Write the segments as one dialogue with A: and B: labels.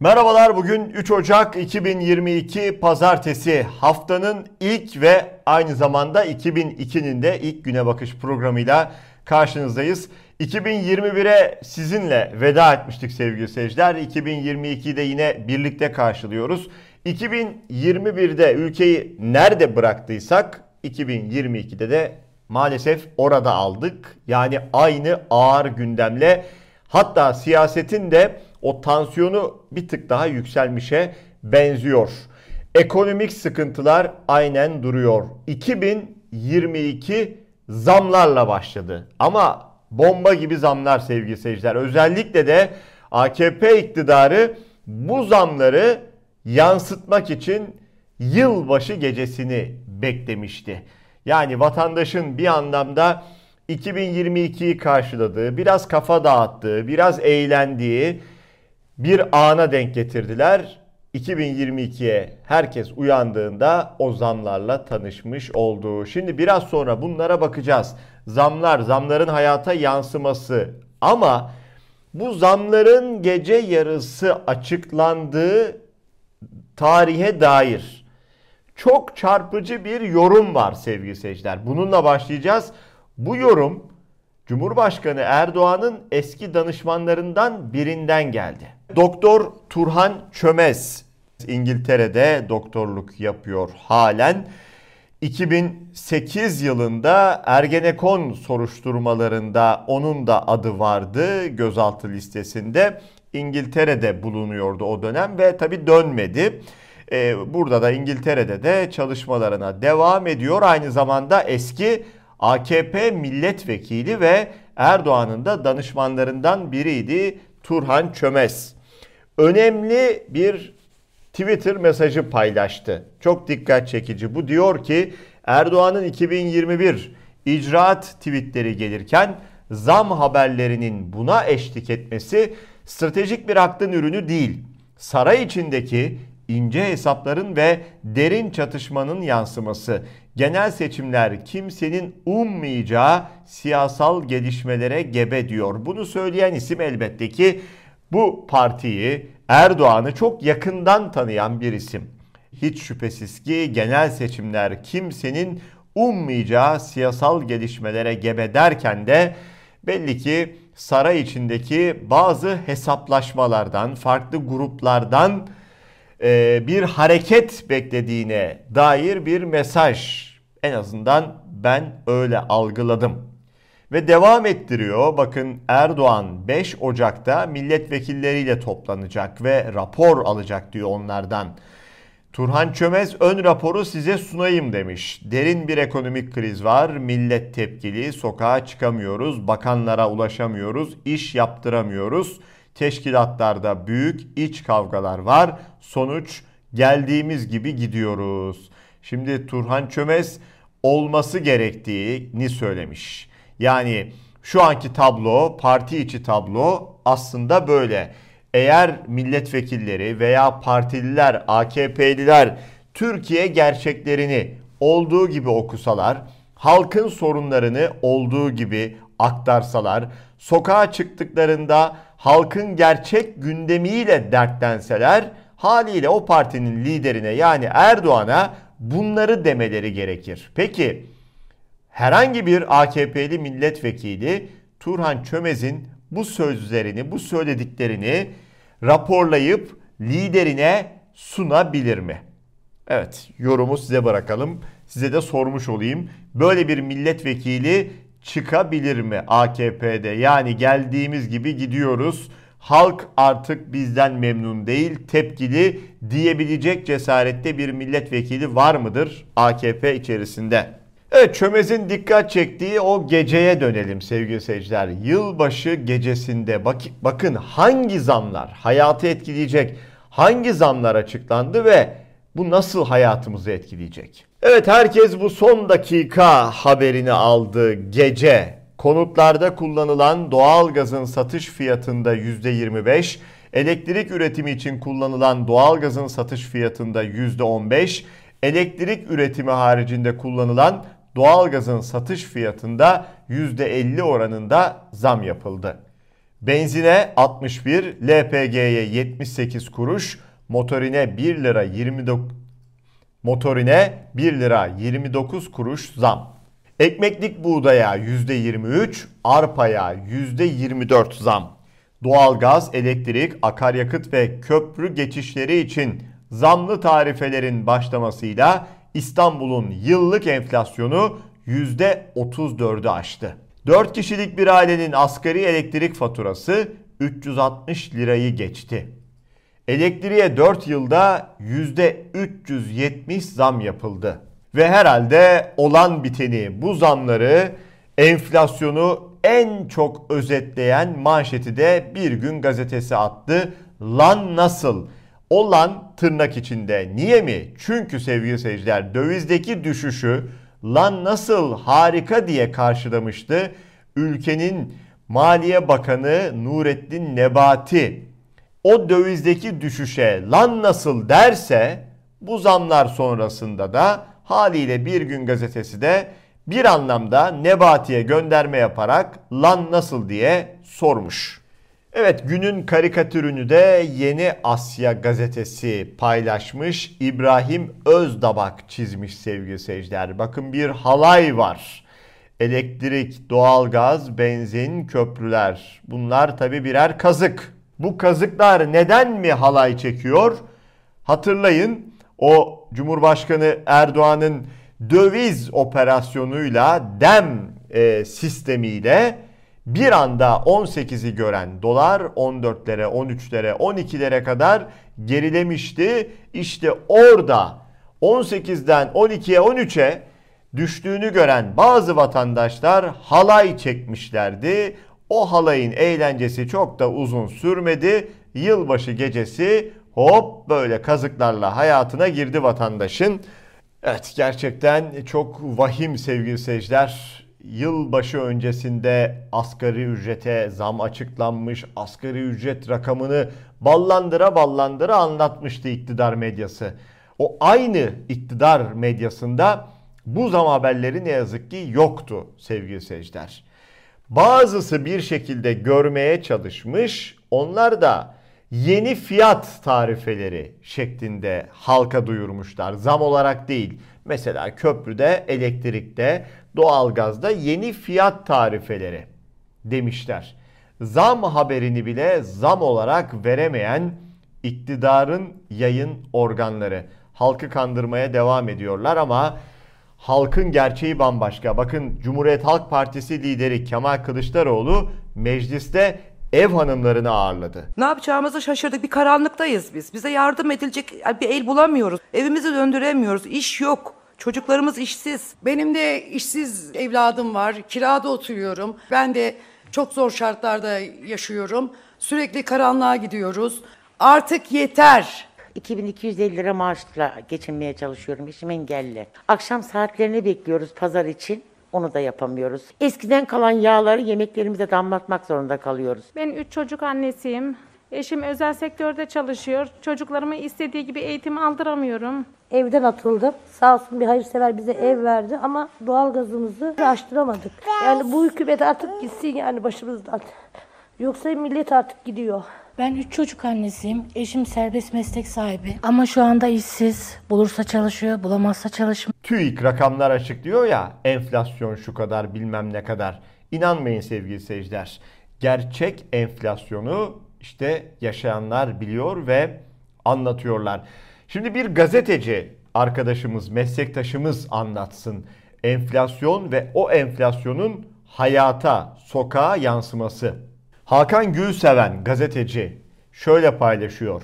A: Merhabalar bugün 3 Ocak 2022 Pazartesi haftanın ilk ve aynı zamanda 2002'nin de ilk güne bakış programıyla karşınızdayız. 2021'e sizinle veda etmiştik sevgili seyirciler. 2022'de yine birlikte karşılıyoruz. 2021'de ülkeyi nerede bıraktıysak 2022'de de maalesef orada aldık. Yani aynı ağır gündemle hatta siyasetin de o tansiyonu bir tık daha yükselmişe benziyor. Ekonomik sıkıntılar aynen duruyor. 2022 zamlarla başladı. Ama bomba gibi zamlar sevgili seyirciler. Özellikle de AKP iktidarı bu zamları yansıtmak için yılbaşı gecesini beklemişti. Yani vatandaşın bir anlamda 2022'yi karşıladığı, biraz kafa dağıttığı, biraz eğlendiği bir ana denk getirdiler. 2022'ye herkes uyandığında o zamlarla tanışmış oldu. Şimdi biraz sonra bunlara bakacağız. Zamlar, zamların hayata yansıması ama bu zamların gece yarısı açıklandığı tarihe dair çok çarpıcı bir yorum var sevgili seyirciler. Bununla başlayacağız. Bu yorum Cumhurbaşkanı Erdoğan'ın eski danışmanlarından birinden geldi. Doktor Turhan Çömez İngiltere'de doktorluk yapıyor halen. 2008 yılında Ergenekon soruşturmalarında onun da adı vardı gözaltı listesinde. İngiltere'de bulunuyordu o dönem ve tabi dönmedi. Ee, burada da İngiltere'de de çalışmalarına devam ediyor. Aynı zamanda eski AKP milletvekili ve Erdoğan'ın da danışmanlarından biriydi Turhan Çömez. Önemli bir Twitter mesajı paylaştı. Çok dikkat çekici. Bu diyor ki Erdoğan'ın 2021 icraat tweetleri gelirken zam haberlerinin buna eşlik etmesi stratejik bir aklın ürünü değil. Saray içindeki ince hesapların ve derin çatışmanın yansıması. Genel seçimler kimsenin ummayacağı siyasal gelişmelere gebe diyor. Bunu söyleyen isim elbette ki bu partiyi Erdoğan'ı çok yakından tanıyan bir isim. Hiç şüphesiz ki genel seçimler kimsenin ummayacağı siyasal gelişmelere gebe derken de belli ki saray içindeki bazı hesaplaşmalardan, farklı gruplardan e, bir hareket beklediğine dair bir mesaj. En azından ben öyle algıladım. Ve devam ettiriyor. Bakın Erdoğan 5 Ocak'ta milletvekilleriyle toplanacak ve rapor alacak diyor onlardan. Turhan Çömez ön raporu size sunayım demiş. Derin bir ekonomik kriz var. Millet tepkili. Sokağa çıkamıyoruz. Bakanlara ulaşamıyoruz. iş yaptıramıyoruz. Teşkilatlarda büyük iç kavgalar var. Sonuç geldiğimiz gibi gidiyoruz. Şimdi Turhan Çömez olması gerektiğini söylemiş. Yani şu anki tablo, parti içi tablo aslında böyle. Eğer milletvekilleri veya partililer, AKP'liler Türkiye gerçeklerini olduğu gibi okusalar, halkın sorunlarını olduğu gibi aktarsalar, sokağa çıktıklarında halkın gerçek gündemiyle dertlenseler, haliyle o partinin liderine yani Erdoğan'a bunları demeleri gerekir. Peki herhangi bir AKP'li milletvekili Turhan Çömez'in bu sözlerini, bu söylediklerini raporlayıp liderine sunabilir mi? Evet, yorumu size bırakalım. Size de sormuş olayım. Böyle bir milletvekili çıkabilir mi AKP'de? Yani geldiğimiz gibi gidiyoruz. Halk artık bizden memnun değil, tepkili diyebilecek cesarette bir milletvekili var mıdır AKP içerisinde? Evet Çömez'in dikkat çektiği o geceye dönelim sevgili seyirciler. Yılbaşı gecesinde bak bakın hangi zamlar hayatı etkileyecek, hangi zamlar açıklandı ve bu nasıl hayatımızı etkileyecek? Evet herkes bu son dakika haberini aldı gece. Konutlarda kullanılan doğal gazın satış fiyatında %25, elektrik üretimi için kullanılan doğal gazın satış fiyatında %15, elektrik üretimi haricinde kullanılan doğalgazın satış fiyatında %50 oranında zam yapıldı. Benzine 61, LPG'ye 78 kuruş, motorine 1 lira 29 motorine 1 lira 29 kuruş zam. Ekmeklik buğdaya %23, arpaya %24 zam. Doğalgaz, elektrik, akaryakıt ve köprü geçişleri için zamlı tarifelerin başlamasıyla İstanbul'un yıllık enflasyonu %34'ü aştı. 4 kişilik bir ailenin asgari elektrik faturası 360 lirayı geçti. Elektriğe 4 yılda %370 zam yapıldı. Ve herhalde olan biteni bu zamları enflasyonu en çok özetleyen manşeti de bir gün gazetesi attı. Lan nasıl? Olan tırnak içinde. Niye mi? Çünkü sevgili seyirciler dövizdeki düşüşü lan nasıl harika diye karşılamıştı. Ülkenin Maliye Bakanı Nurettin Nebati o dövizdeki düşüşe lan nasıl derse bu zamlar sonrasında da haliyle Bir Gün Gazetesi de bir anlamda Nebati'ye gönderme yaparak lan nasıl diye sormuş. Evet günün karikatürünü de Yeni Asya gazetesi paylaşmış. İbrahim Özdabak çizmiş sevgili seyirciler. Bakın bir halay var. Elektrik, doğalgaz, benzin, köprüler. Bunlar tabi birer kazık. Bu kazıklar neden mi halay çekiyor? Hatırlayın o Cumhurbaşkanı Erdoğan'ın döviz operasyonuyla dem e, sistemiyle bir anda 18'i gören dolar 14'lere, 13'lere, 12'lere kadar gerilemişti. İşte orada 18'den 12'ye, 13'e düştüğünü gören bazı vatandaşlar halay çekmişlerdi. O halayın eğlencesi çok da uzun sürmedi. Yılbaşı gecesi hop böyle kazıklarla hayatına girdi vatandaşın. Evet gerçekten çok vahim sevgili seyirciler. Yılbaşı öncesinde asgari ücrete zam açıklanmış. Asgari ücret rakamını ballandıra ballandıra anlatmıştı iktidar medyası. O aynı iktidar medyasında bu zam haberleri ne yazık ki yoktu sevgili seyirciler. Bazısı bir şekilde görmeye çalışmış. Onlar da yeni fiyat tarifeleri şeklinde halka duyurmuşlar. Zam olarak değil. Mesela köprüde, elektrikte, doğalgazda yeni fiyat tarifeleri demişler. Zam haberini bile zam olarak veremeyen iktidarın yayın organları halkı kandırmaya devam ediyorlar ama halkın gerçeği bambaşka. Bakın Cumhuriyet Halk Partisi lideri Kemal Kılıçdaroğlu mecliste ev hanımlarını ağırladı.
B: Ne yapacağımızı şaşırdık. Bir karanlıktayız biz. Bize yardım edilecek bir el bulamıyoruz. Evimizi döndüremiyoruz. İş yok. Çocuklarımız işsiz.
C: Benim de işsiz evladım var. Kirada oturuyorum. Ben de çok zor şartlarda yaşıyorum. Sürekli karanlığa gidiyoruz. Artık yeter.
D: 2250 lira maaşla geçinmeye çalışıyorum. Eşim engelli. Akşam saatlerini bekliyoruz pazar için. Onu da yapamıyoruz. Eskiden kalan yağları yemeklerimize damlatmak zorunda kalıyoruz.
E: Ben üç çocuk annesiyim. Eşim özel sektörde çalışıyor. Çocuklarıma istediği gibi eğitim aldıramıyorum.
F: Evden atıldım. Sağ olsun bir hayırsever bize ev verdi ama doğal gazımızı açtıramadık. Yani bu hükümet artık gitsin yani başımızdan. Yoksa millet artık gidiyor.
G: Ben üç çocuk annesiyim. Eşim serbest meslek sahibi. Ama şu anda işsiz. Bulursa çalışıyor, bulamazsa çalışmıyor.
A: TÜİK rakamlar açıklıyor ya enflasyon şu kadar bilmem ne kadar. İnanmayın sevgili seyirciler. Gerçek enflasyonu işte yaşayanlar biliyor ve anlatıyorlar. Şimdi bir gazeteci arkadaşımız, meslektaşımız anlatsın. Enflasyon ve o enflasyonun hayata, sokağa yansıması. Hakan Gülseven gazeteci şöyle paylaşıyor.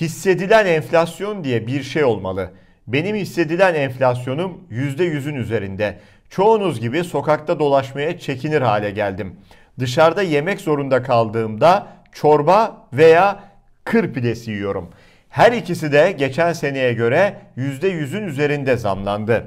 A: Hissedilen enflasyon diye bir şey olmalı. Benim hissedilen enflasyonum %100'ün üzerinde. Çoğunuz gibi sokakta dolaşmaya çekinir hale geldim. Dışarıda yemek zorunda kaldığımda çorba veya kır pidesi yiyorum. Her ikisi de geçen seneye göre %100'ün üzerinde zamlandı.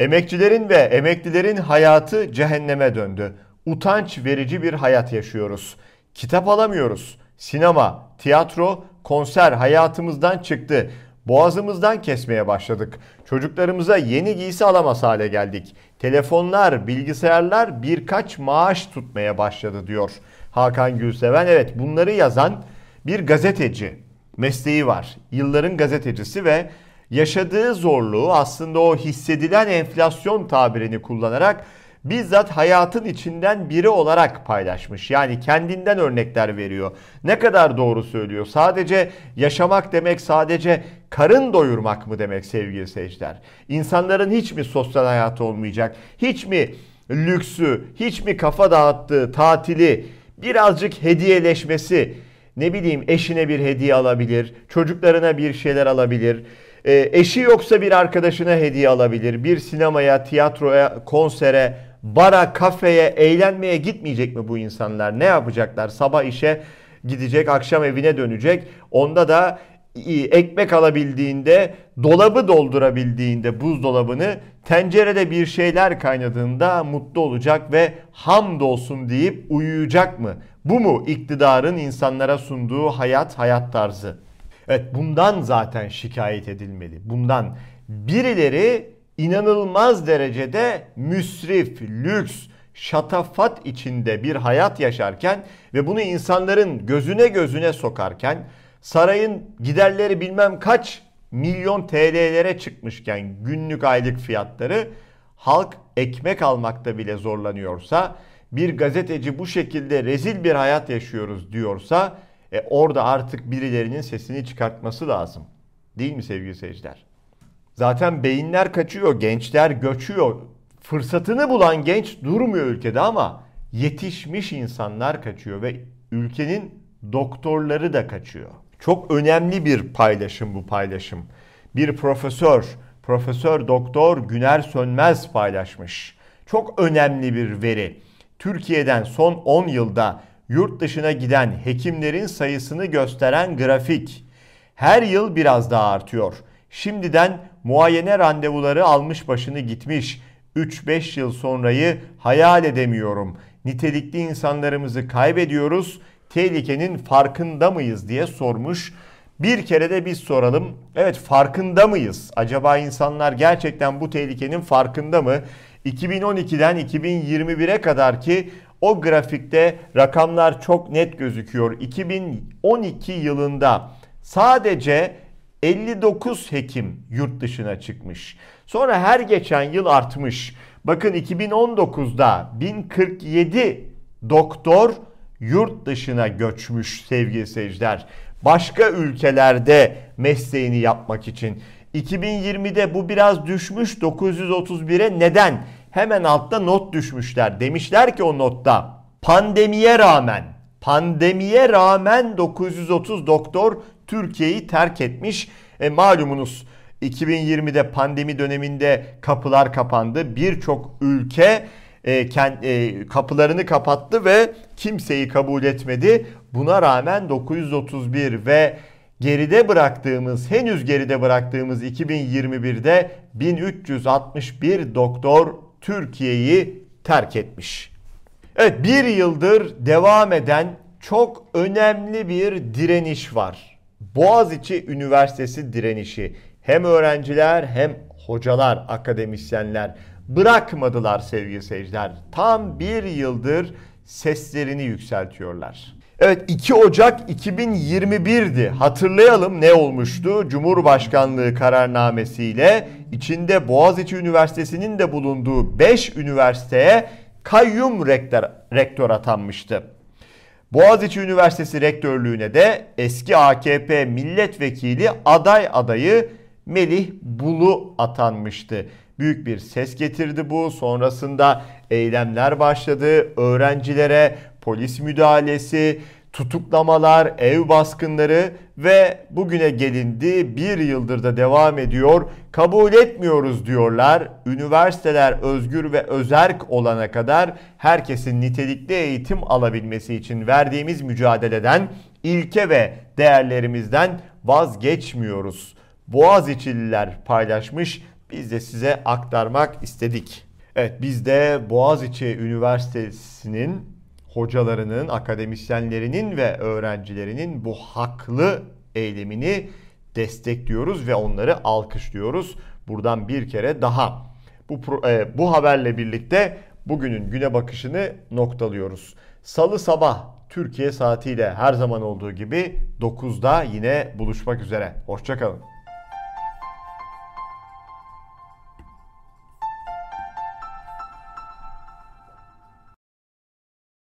A: Emekçilerin ve emeklilerin hayatı cehenneme döndü. Utanç verici bir hayat yaşıyoruz. Kitap alamıyoruz. Sinema, tiyatro, konser hayatımızdan çıktı. Boğazımızdan kesmeye başladık. Çocuklarımıza yeni giysi alamaz hale geldik. Telefonlar, bilgisayarlar birkaç maaş tutmaya başladı diyor. Hakan Gülseven. Evet bunları yazan bir gazeteci mesleği var. Yılların gazetecisi ve yaşadığı zorluğu aslında o hissedilen enflasyon tabirini kullanarak bizzat hayatın içinden biri olarak paylaşmış. Yani kendinden örnekler veriyor. Ne kadar doğru söylüyor. Sadece yaşamak demek sadece karın doyurmak mı demek sevgili seyirciler? İnsanların hiç mi sosyal hayatı olmayacak? Hiç mi lüksü, hiç mi kafa dağıttığı tatili, birazcık hediyeleşmesi, ne bileyim eşine bir hediye alabilir, çocuklarına bir şeyler alabilir. E, eşi yoksa bir arkadaşına hediye alabilir. Bir sinemaya, tiyatroya, konsere, bara, kafeye, eğlenmeye gitmeyecek mi bu insanlar? Ne yapacaklar? Sabah işe gidecek, akşam evine dönecek. Onda da ekmek alabildiğinde, dolabı doldurabildiğinde buzdolabını, tencerede bir şeyler kaynadığında mutlu olacak ve hamdolsun deyip uyuyacak mı? Bu mu iktidarın insanlara sunduğu hayat, hayat tarzı? Evet bundan zaten şikayet edilmeli. Bundan birileri inanılmaz derecede müsrif, lüks, şatafat içinde bir hayat yaşarken ve bunu insanların gözüne gözüne sokarken sarayın giderleri bilmem kaç milyon TL'lere çıkmışken günlük aylık fiyatları halk ekmek almakta bile zorlanıyorsa bir gazeteci bu şekilde rezil bir hayat yaşıyoruz diyorsa e, orada artık birilerinin sesini çıkartması lazım. Değil mi sevgili seyirciler? Zaten beyinler kaçıyor, gençler göçüyor. Fırsatını bulan genç durmuyor ülkede ama yetişmiş insanlar kaçıyor ve ülkenin doktorları da kaçıyor. Çok önemli bir paylaşım bu paylaşım. Bir profesör, Profesör Doktor Güner Sönmez paylaşmış. Çok önemli bir veri. Türkiye'den son 10 yılda yurt dışına giden hekimlerin sayısını gösteren grafik. Her yıl biraz daha artıyor. Şimdiden muayene randevuları almış başını gitmiş. 3-5 yıl sonrayı hayal edemiyorum. Nitelikli insanlarımızı kaybediyoruz. Tehlikenin farkında mıyız diye sormuş. Bir kere de biz soralım. Evet farkında mıyız? Acaba insanlar gerçekten bu tehlikenin farkında mı? 2012'den 2021'e kadar ki o grafikte rakamlar çok net gözüküyor. 2012 yılında sadece 59 hekim yurt dışına çıkmış. Sonra her geçen yıl artmış. Bakın 2019'da 1047 doktor yurt dışına göçmüş sevgili seyirciler. Başka ülkelerde mesleğini yapmak için. 2020'de bu biraz düşmüş 931'e neden? Hemen altta not düşmüşler. Demişler ki o notta pandemiye rağmen pandemiye rağmen 930 doktor Türkiye'yi terk etmiş. E, malumunuz 2020'de pandemi döneminde kapılar kapandı. Birçok ülke e, kend, e, kapılarını kapattı ve kimseyi kabul etmedi. Buna rağmen 931 ve geride bıraktığımız, henüz geride bıraktığımız 2021'de 1361 doktor Türkiye'yi terk etmiş. Evet bir yıldır devam eden çok önemli bir direniş var. Boğaziçi Üniversitesi direnişi. Hem öğrenciler hem hocalar, akademisyenler bırakmadılar sevgili seyirciler. Tam bir yıldır seslerini yükseltiyorlar. Evet 2 Ocak 2021'di. Hatırlayalım ne olmuştu? Cumhurbaşkanlığı kararnamesiyle içinde Boğaziçi Üniversitesi'nin de bulunduğu 5 üniversiteye kayyum rektör, rektör atanmıştı. Boğaziçi Üniversitesi rektörlüğüne de eski AKP milletvekili aday adayı Melih Bulu atanmıştı. Büyük bir ses getirdi bu. Sonrasında eylemler başladı. Öğrencilere polis müdahalesi, tutuklamalar, ev baskınları ve bugüne gelindi bir yıldır da devam ediyor. Kabul etmiyoruz diyorlar. Üniversiteler özgür ve özerk olana kadar herkesin nitelikli eğitim alabilmesi için verdiğimiz mücadeleden, ilke ve değerlerimizden vazgeçmiyoruz. Boğaziçi'liler paylaşmış. Biz de size aktarmak istedik. Evet biz de Boğaziçi Üniversitesi'nin hocalarının, akademisyenlerinin ve öğrencilerinin bu haklı eylemini destekliyoruz ve onları alkışlıyoruz. Buradan bir kere daha bu bu haberle birlikte bugünün güne bakışını noktalıyoruz. Salı sabah Türkiye saatiyle her zaman olduğu gibi 9'da yine buluşmak üzere. Hoşçakalın.